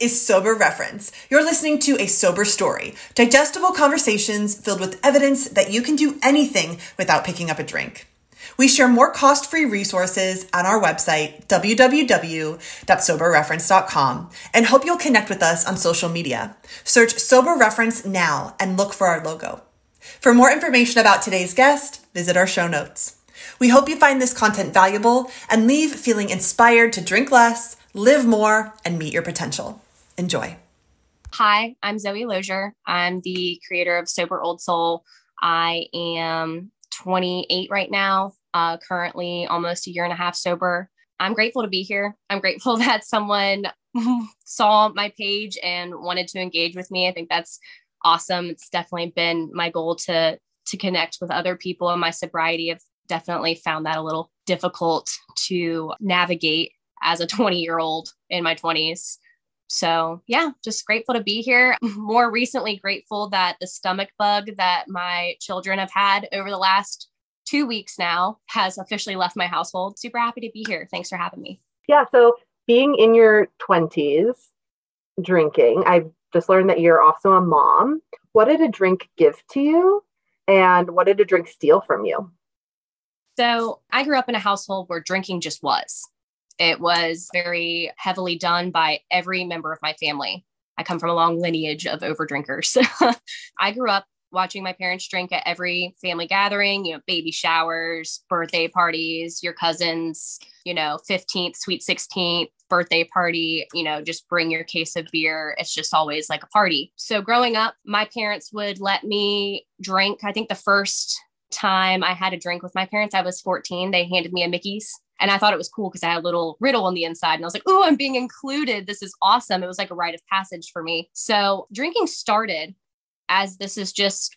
is Sober Reference. You're listening to a sober story, digestible conversations filled with evidence that you can do anything without picking up a drink. We share more cost free resources on our website, www.soberreference.com, and hope you'll connect with us on social media. Search Sober Reference now and look for our logo. For more information about today's guest, visit our show notes. We hope you find this content valuable and leave feeling inspired to drink less, live more, and meet your potential. Enjoy. Hi, I'm Zoe Lozier. I'm the creator of Sober Old Soul. I am 28 right now, uh, currently almost a year and a half sober. I'm grateful to be here. I'm grateful that someone saw my page and wanted to engage with me. I think that's awesome. It's definitely been my goal to to connect with other people in my sobriety. I've definitely found that a little difficult to navigate as a 20 year old in my 20s. So, yeah, just grateful to be here. More recently, grateful that the stomach bug that my children have had over the last two weeks now has officially left my household. Super happy to be here. Thanks for having me. Yeah. So, being in your 20s, drinking, I've just learned that you're also a mom. What did a drink give to you? And what did a drink steal from you? So, I grew up in a household where drinking just was. It was very heavily done by every member of my family. I come from a long lineage of overdrinkers. I grew up watching my parents drink at every family gathering, you know, baby showers, birthday parties, your cousins, you know, 15th, sweet 16th, birthday party, you know, just bring your case of beer. It's just always like a party. So growing up, my parents would let me drink. I think the first time I had a drink with my parents, I was 14. They handed me a Mickey's and I thought it was cool because I had a little riddle on the inside. And I was like, oh, I'm being included. This is awesome. It was like a rite of passage for me. So drinking started as this is just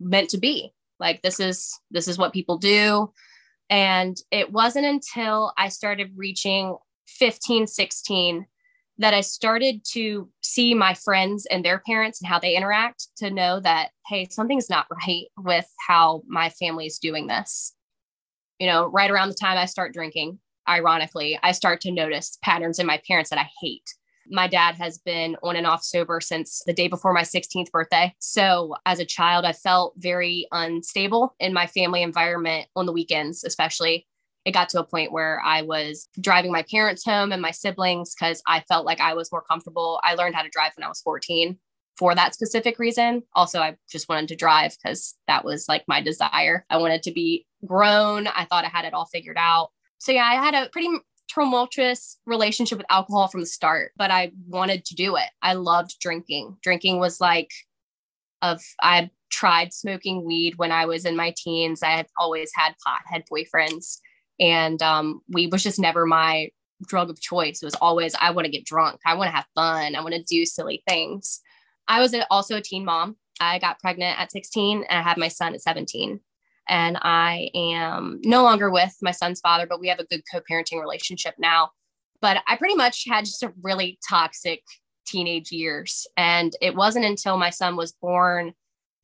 meant to be. Like this is this is what people do. And it wasn't until I started reaching 15, 16 that I started to see my friends and their parents and how they interact to know that, hey, something's not right with how my family is doing this you know, right around the time I start drinking, ironically, I start to notice patterns in my parents that I hate. My dad has been on and off sober since the day before my 16th birthday. So, as a child, I felt very unstable in my family environment on the weekends, especially. It got to a point where I was driving my parents home and my siblings because I felt like I was more comfortable. I learned how to drive when I was 14 for that specific reason. Also, I just wanted to drive because that was like my desire. I wanted to be grown. I thought I had it all figured out. So, yeah, I had a pretty tumultuous relationship with alcohol from the start, but I wanted to do it. I loved drinking. Drinking was like, of I tried smoking weed when I was in my teens. I had always had pothead boyfriends, and um, weed was just never my drug of choice. It was always I want to get drunk. I want to have fun. I want to do silly things. I was also a teen mom. I got pregnant at 16 and I had my son at 17. And I am no longer with my son's father, but we have a good co parenting relationship now. But I pretty much had just a really toxic teenage years. And it wasn't until my son was born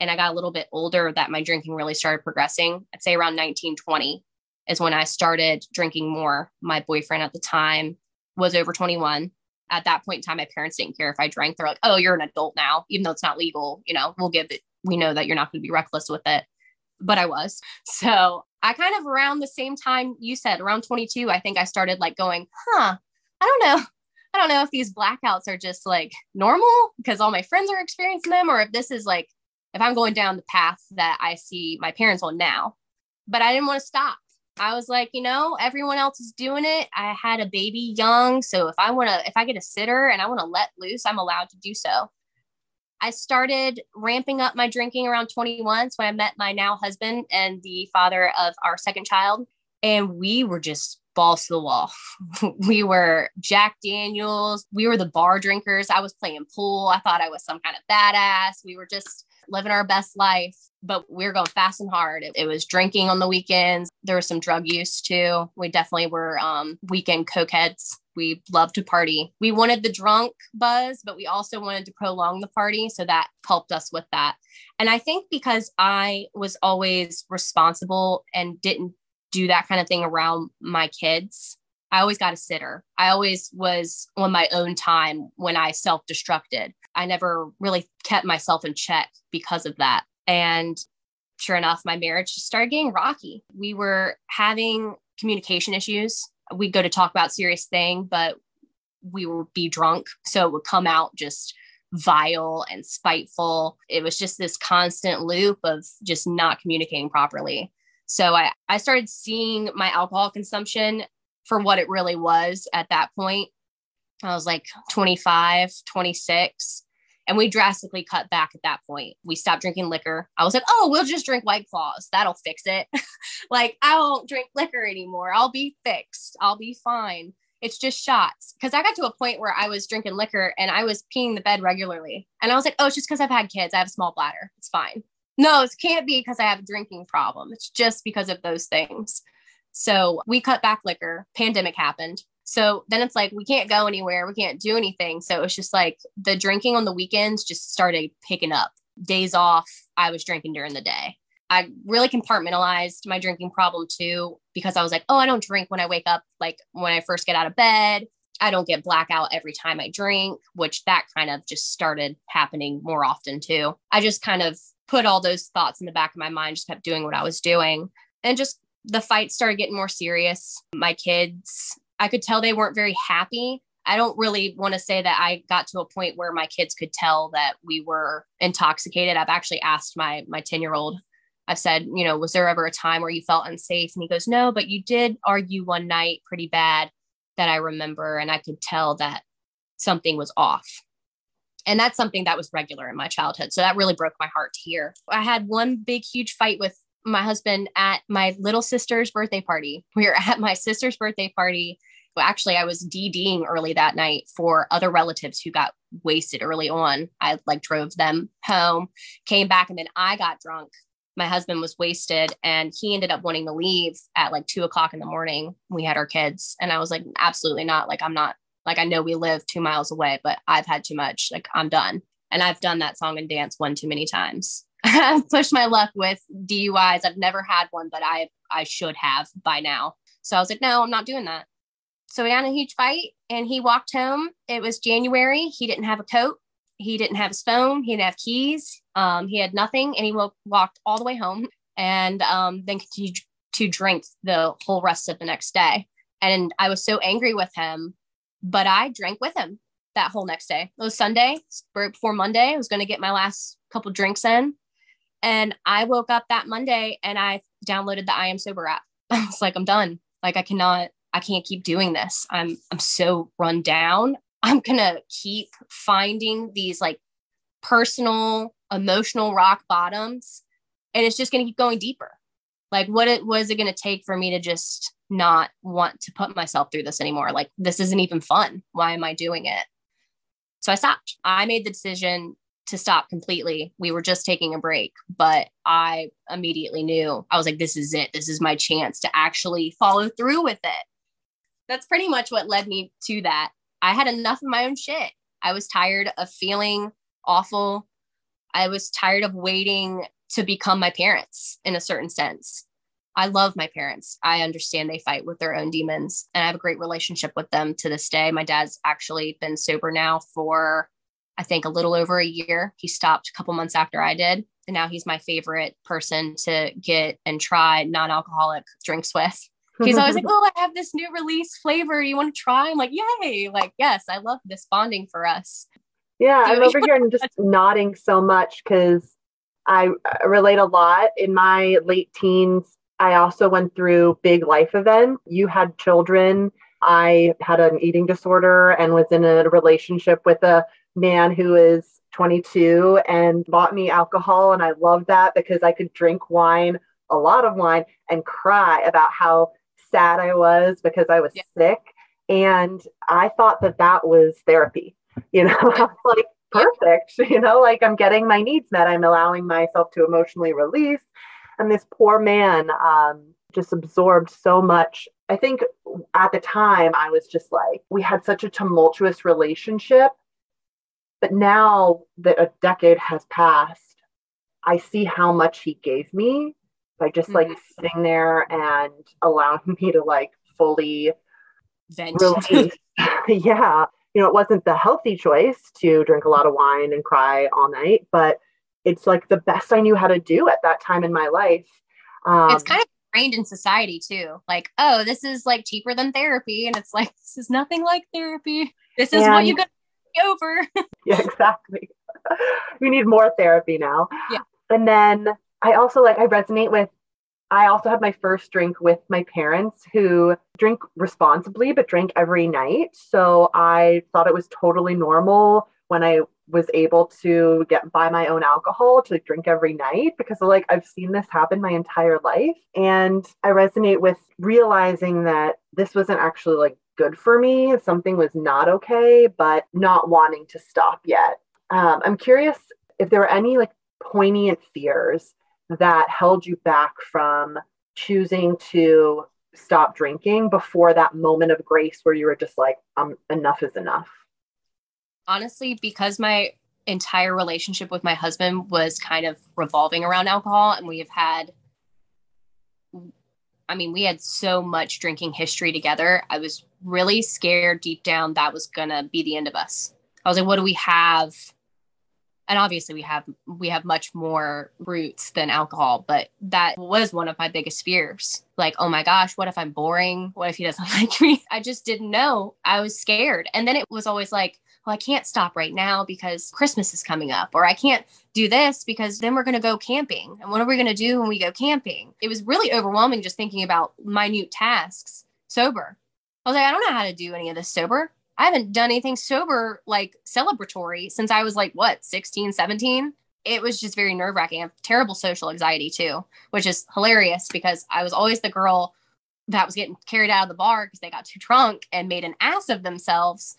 and I got a little bit older that my drinking really started progressing. I'd say around 1920 is when I started drinking more. My boyfriend at the time was over 21 at that point in time, my parents didn't care if I drank. They're like, oh, you're an adult now, even though it's not legal. You know, we'll give it, we know that you're not going to be reckless with it. But I was. So I kind of around the same time you said, around 22, I think I started like going, huh, I don't know. I don't know if these blackouts are just like normal because all my friends are experiencing them, or if this is like, if I'm going down the path that I see my parents on now. But I didn't want to stop. I was like, you know, everyone else is doing it. I had a baby young. So if I want to, if I get a sitter and I want to let loose, I'm allowed to do so. I started ramping up my drinking around 21. So I met my now husband and the father of our second child. And we were just balls to the wall. we were Jack Daniels. We were the bar drinkers. I was playing pool. I thought I was some kind of badass. We were just living our best life, but we were going fast and hard. It, it, was drinking on the weekends. There was some drug use too. We definitely were um, weekend cokeheads. We loved to party. We wanted the drunk buzz, but we also wanted to prolong the party. So that helped us with that. And I think because I was always responsible and didn't do that kind of thing around my kids, I always got a sitter. I always was on my own time when I self destructed. I never really kept myself in check because of that. And sure enough, my marriage just started getting rocky. We were having communication issues. We'd go to talk about serious thing, but we would be drunk. So it would come out just vile and spiteful. It was just this constant loop of just not communicating properly. So I, I started seeing my alcohol consumption for what it really was at that point. I was like 25, 26. And we drastically cut back at that point. We stopped drinking liquor. I was like, oh, we'll just drink White Claws. That'll fix it. like, I won't drink liquor anymore. I'll be fixed. I'll be fine. It's just shots. Cause I got to a point where I was drinking liquor and I was peeing the bed regularly. And I was like, oh, it's just because I've had kids. I have a small bladder. It's fine. No, it can't be because I have a drinking problem. It's just because of those things. So we cut back liquor. Pandemic happened. So then it's like we can't go anywhere, we can't do anything. So it's just like the drinking on the weekends just started picking up. Days off, I was drinking during the day. I really compartmentalized my drinking problem too because I was like, oh, I don't drink when I wake up, like when I first get out of bed. I don't get blackout every time I drink, which that kind of just started happening more often too. I just kind of put all those thoughts in the back of my mind, just kept doing what I was doing. And just the fight started getting more serious. My kids I could tell they weren't very happy. I don't really want to say that I got to a point where my kids could tell that we were intoxicated. I've actually asked my my 10 year old, I've said, you know, was there ever a time where you felt unsafe? And he goes, no, but you did argue one night pretty bad that I remember. And I could tell that something was off. And that's something that was regular in my childhood. So that really broke my heart to hear. I had one big, huge fight with my husband at my little sister's birthday party. We were at my sister's birthday party. Well, actually, I was DDing early that night for other relatives who got wasted early on. I like drove them home, came back, and then I got drunk. My husband was wasted and he ended up wanting to leave at like two o'clock in the morning. We had our kids, and I was like, absolutely not. Like, I'm not, like, I know we live two miles away, but I've had too much. Like, I'm done. And I've done that song and dance one too many times. Pushed my luck with DUIs. I've never had one, but I I should have by now. So I was like, no, I'm not doing that. So we in a huge fight and he walked home. It was January. He didn't have a coat. He didn't have his phone. He didn't have keys. Um, he had nothing. And he woke, walked all the way home and um, then continued to drink the whole rest of the next day. And I was so angry with him, but I drank with him that whole next day. It was Sunday, right before Monday. I was going to get my last couple drinks in. And I woke up that Monday and I downloaded the I am sober app. I was like, I'm done. Like I cannot, I can't keep doing this. I'm I'm so run down. I'm gonna keep finding these like personal, emotional rock bottoms. And it's just gonna keep going deeper. Like what it was it gonna take for me to just not want to put myself through this anymore? Like this isn't even fun. Why am I doing it? So I stopped. I made the decision to stop completely. We were just taking a break, but I immediately knew I was like, this is it. This is my chance to actually follow through with it. That's pretty much what led me to that. I had enough of my own shit. I was tired of feeling awful. I was tired of waiting to become my parents in a certain sense. I love my parents. I understand they fight with their own demons and I have a great relationship with them to this day. My dad's actually been sober now for I think a little over a year. He stopped a couple months after I did. And now he's my favorite person to get and try non alcoholic drinks with. He's always like, Oh, I have this new release flavor. You want to try? I'm like, Yay. Like, yes, I love this bonding for us. Yeah, I'm over here and just nodding so much because I relate a lot. In my late teens, I also went through big life events. You had children. I had an eating disorder and was in a relationship with a man who is 22 and bought me alcohol. And I loved that because I could drink wine, a lot of wine, and cry about how sad I was because I was yeah. sick. And I thought that that was therapy. You know, like, perfect. You know, like I'm getting my needs met. I'm allowing myself to emotionally release. And this poor man um, just absorbed so much. I think at the time, I was just like, we had such a tumultuous relationship but now that a decade has passed, I see how much he gave me by just like mm-hmm. sitting there and allowing me to like fully vent. release. yeah. You know, it wasn't the healthy choice to drink a lot of wine and cry all night, but it's like the best I knew how to do at that time in my life. Um, it's kind of trained in society too. Like, oh, this is like cheaper than therapy. And it's like, this is nothing like therapy. This is what you got over. yeah, exactly. we need more therapy now. Yeah. And then I also like, I resonate with I also had my first drink with my parents who drink responsibly, but drink every night. So I thought it was totally normal when I was able to get buy my own alcohol to drink every night because like I've seen this happen my entire life. And I resonate with realizing that this wasn't actually like good for me. Something was not okay, but not wanting to stop yet. Um, I'm curious if there were any like poignant fears that held you back from choosing to stop drinking before that moment of grace where you were just like, um, enough is enough? Honestly, because my entire relationship with my husband was kind of revolving around alcohol, and we have had, I mean, we had so much drinking history together. I was really scared deep down that was going to be the end of us. I was like, what do we have? And obviously we have we have much more roots than alcohol but that was one of my biggest fears. Like oh my gosh what if i'm boring? What if he doesn't like me? I just didn't know. I was scared. And then it was always like well i can't stop right now because christmas is coming up or i can't do this because then we're going to go camping and what are we going to do when we go camping it was really overwhelming just thinking about minute tasks sober i was like i don't know how to do any of this sober I haven't done anything sober, like celebratory since I was like, what, 16, 17? It was just very nerve wracking. I have terrible social anxiety too, which is hilarious because I was always the girl that was getting carried out of the bar because they got too drunk and made an ass of themselves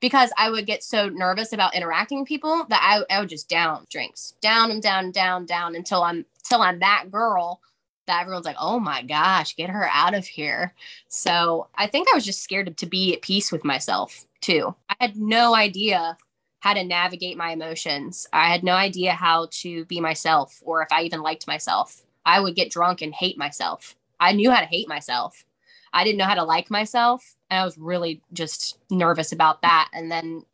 because I would get so nervous about interacting with people that I, I would just down drinks, down and down, down, down until I'm till I'm that girl that everyone's like, oh my gosh, get her out of here. So I think I was just scared to be at peace with myself too. I had no idea how to navigate my emotions. I had no idea how to be myself or if I even liked myself. I would get drunk and hate myself. I knew how to hate myself. I didn't know how to like myself. And I was really just nervous about that. And then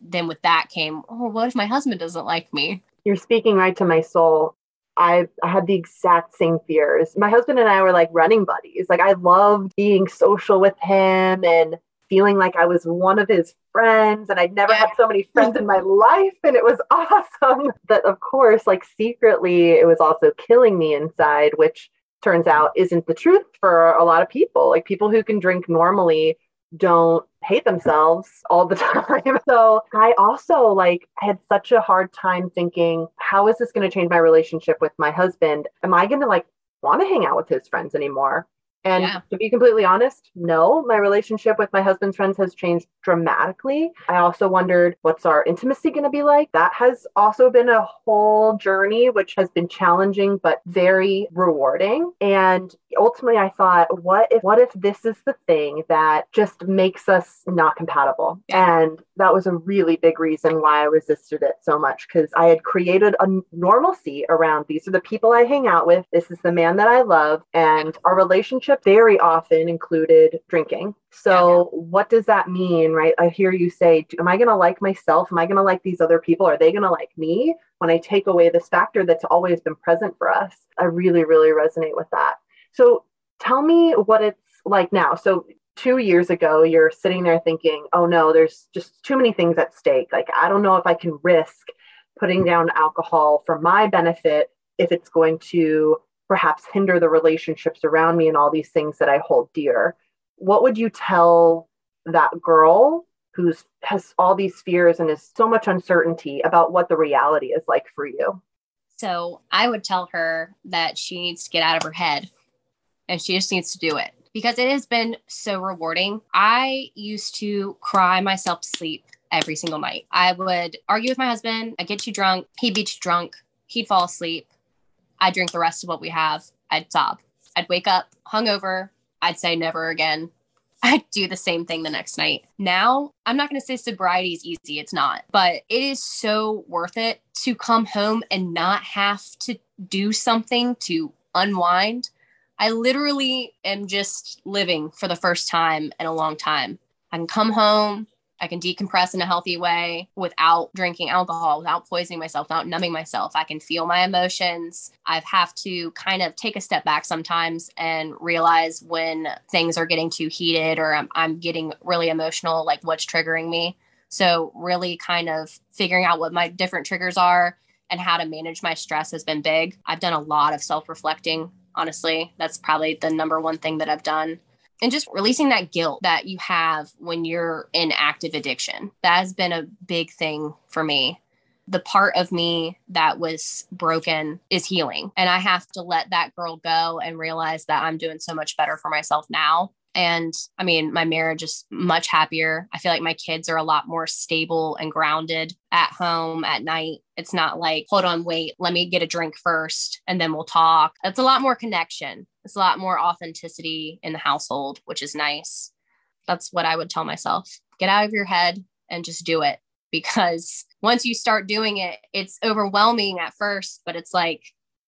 then with that came, oh, what if my husband doesn't like me? You're speaking right to my soul. I, I had the exact same fears. My husband and I were like running buddies. Like I loved being social with him and feeling like I was one of his friends. And I'd never had so many friends in my life. And it was awesome. But of course, like secretly, it was also killing me inside, which turns out isn't the truth for a lot of people. Like people who can drink normally don't hate themselves all the time. So I also like had such a hard time thinking, how is this going to change my relationship with my husband? Am I going to like want to hang out with his friends anymore? And yeah. to be completely honest, no, my relationship with my husband's friends has changed dramatically. I also wondered what's our intimacy going to be like? That has also been a whole journey, which has been challenging but very rewarding. And ultimately I thought, what if what if this is the thing that just makes us not compatible? Yeah. And that was a really big reason why I resisted it so much because I had created a normalcy around these are the people I hang out with. This is the man that I love. And our relationship very often included drinking. So, yeah. what does that mean, right? I hear you say, Am I going to like myself? Am I going to like these other people? Are they going to like me when I take away this factor that's always been present for us? I really, really resonate with that. So, tell me what it's like now. So, two years ago, you're sitting there thinking, Oh no, there's just too many things at stake. Like, I don't know if I can risk putting down alcohol for my benefit if it's going to perhaps hinder the relationships around me and all these things that I hold dear. What would you tell that girl who's has all these fears and is so much uncertainty about what the reality is like for you? So I would tell her that she needs to get out of her head and she just needs to do it because it has been so rewarding. I used to cry myself to sleep every single night. I would argue with my husband, I'd get you drunk, he'd be too drunk, he'd fall asleep. I'd drink the rest of what we have. I'd sob. I'd wake up hungover. I'd say never again. I'd do the same thing the next night. Now, I'm not going to say sobriety is easy. It's not, but it is so worth it to come home and not have to do something to unwind I literally am just living for the first time in a long time. I can come home, I can decompress in a healthy way without drinking alcohol, without poisoning myself, without numbing myself. I can feel my emotions. I have to kind of take a step back sometimes and realize when things are getting too heated or I'm, I'm getting really emotional, like what's triggering me. So, really kind of figuring out what my different triggers are and how to manage my stress has been big. I've done a lot of self reflecting, honestly. That's probably the number one thing that I've done and just releasing that guilt that you have when you're in active addiction. That has been a big thing for me. The part of me that was broken is healing. And I have to let that girl go and realize that I'm doing so much better for myself now and I mean, my marriage is much happier. I feel like my kids are a lot more stable and grounded at home at night. It's not like, hold on, wait, let me get a drink first and then we'll talk. It's a lot more connection. It's a lot more authenticity in the household, which is nice. That's what I would tell myself. Get out of your head and just do it because once you start doing it, it's overwhelming at first, but it's like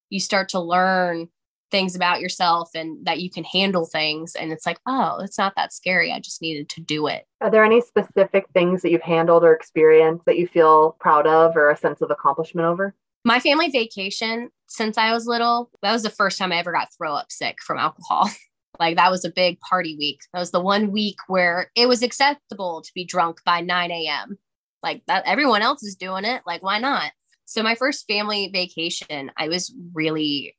you start to learn things about yourself and that you can handle things and it's like oh it's not that scary i just needed to do it are there any specific things that you've handled or experienced that you feel proud of or a sense of accomplishment over my family vacation since i was little that was the first time i ever got throw up sick from alcohol like that was a big party week that was the one week where it was acceptable to be drunk by 9 a.m like that everyone else is doing it like why not so my first family vacation i was really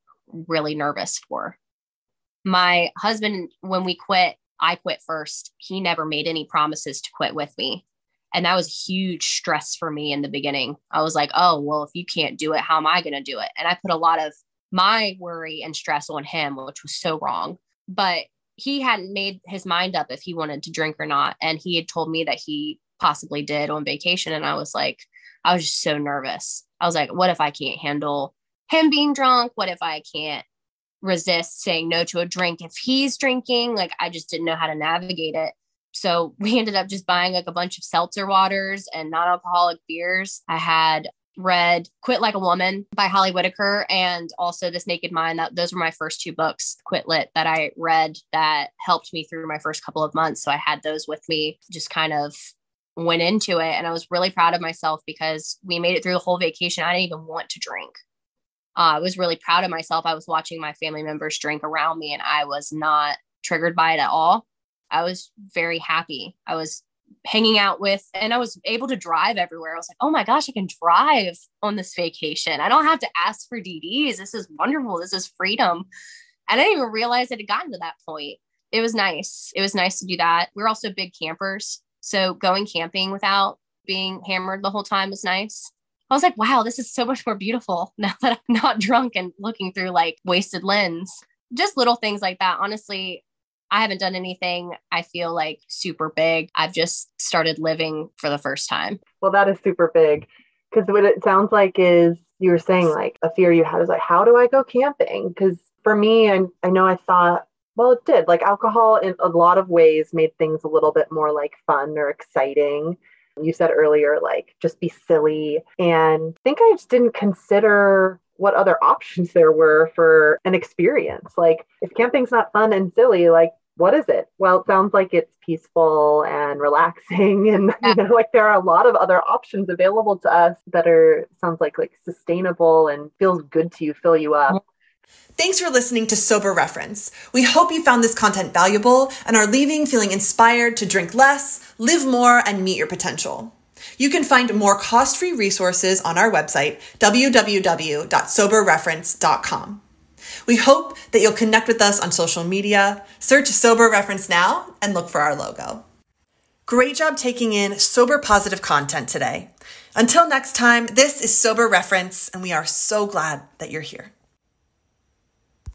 really nervous for. My husband, when we quit, I quit first. He never made any promises to quit with me. And that was huge stress for me in the beginning. I was like, oh, well, if you can't do it, how am I going to do it? And I put a lot of my worry and stress on him, which was so wrong. But he hadn't made his mind up if he wanted to drink or not. And he had told me that he possibly did on vacation. And I was like, I was just so nervous. I was like, what if I can't handle him being drunk? What if I can't resist saying no to a drink if he's drinking? Like I just didn't know how to navigate it. So we ended up just buying like a bunch of seltzer waters and non alcoholic beers. I had read Quit Like a Woman by Holly Whitaker and also This Naked Mind. That those were my first two books, Quit Lit, that I read that helped me through my first couple of months. So I had those with me, just kind of went into it. And I was really proud of myself because we made it through the whole vacation. I didn't even want to drink uh, I was really proud of myself. I was watching my family members drink around me and I was not triggered by it at all. I was very happy. I was hanging out with and I was able to drive everywhere. I was like, oh my gosh, I can drive on this vacation. I don't have to ask for DDs. This is wonderful. This is freedom. I didn't even realize it had gotten to that point. It was nice. It was nice to do that. We we're also big campers. So going camping without being hammered the whole time was nice. I was like, wow, this is so much more beautiful now that I'm not drunk and looking through like wasted lens. Just little things like that. Honestly, I haven't done anything I feel like super big. I've just started living for the first time. Well, that is super big because what it sounds like is you were saying like a fear you had is like, how do I go camping? Because for me, I, I know I thought, well, it did. Like alcohol in a lot of ways made things a little bit more like fun or exciting. You said earlier, like just be silly. And I think I just didn't consider what other options there were for an experience. Like, if camping's not fun and silly, like, what is it? Well, it sounds like it's peaceful and relaxing, and you know, like there are a lot of other options available to us that are sounds like like sustainable and feels good to you, fill you up. Thanks for listening to Sober Reference. We hope you found this content valuable and are leaving feeling inspired to drink less, live more, and meet your potential. You can find more cost free resources on our website, www.soberreference.com. We hope that you'll connect with us on social media, search Sober Reference now, and look for our logo. Great job taking in sober positive content today. Until next time, this is Sober Reference, and we are so glad that you're here.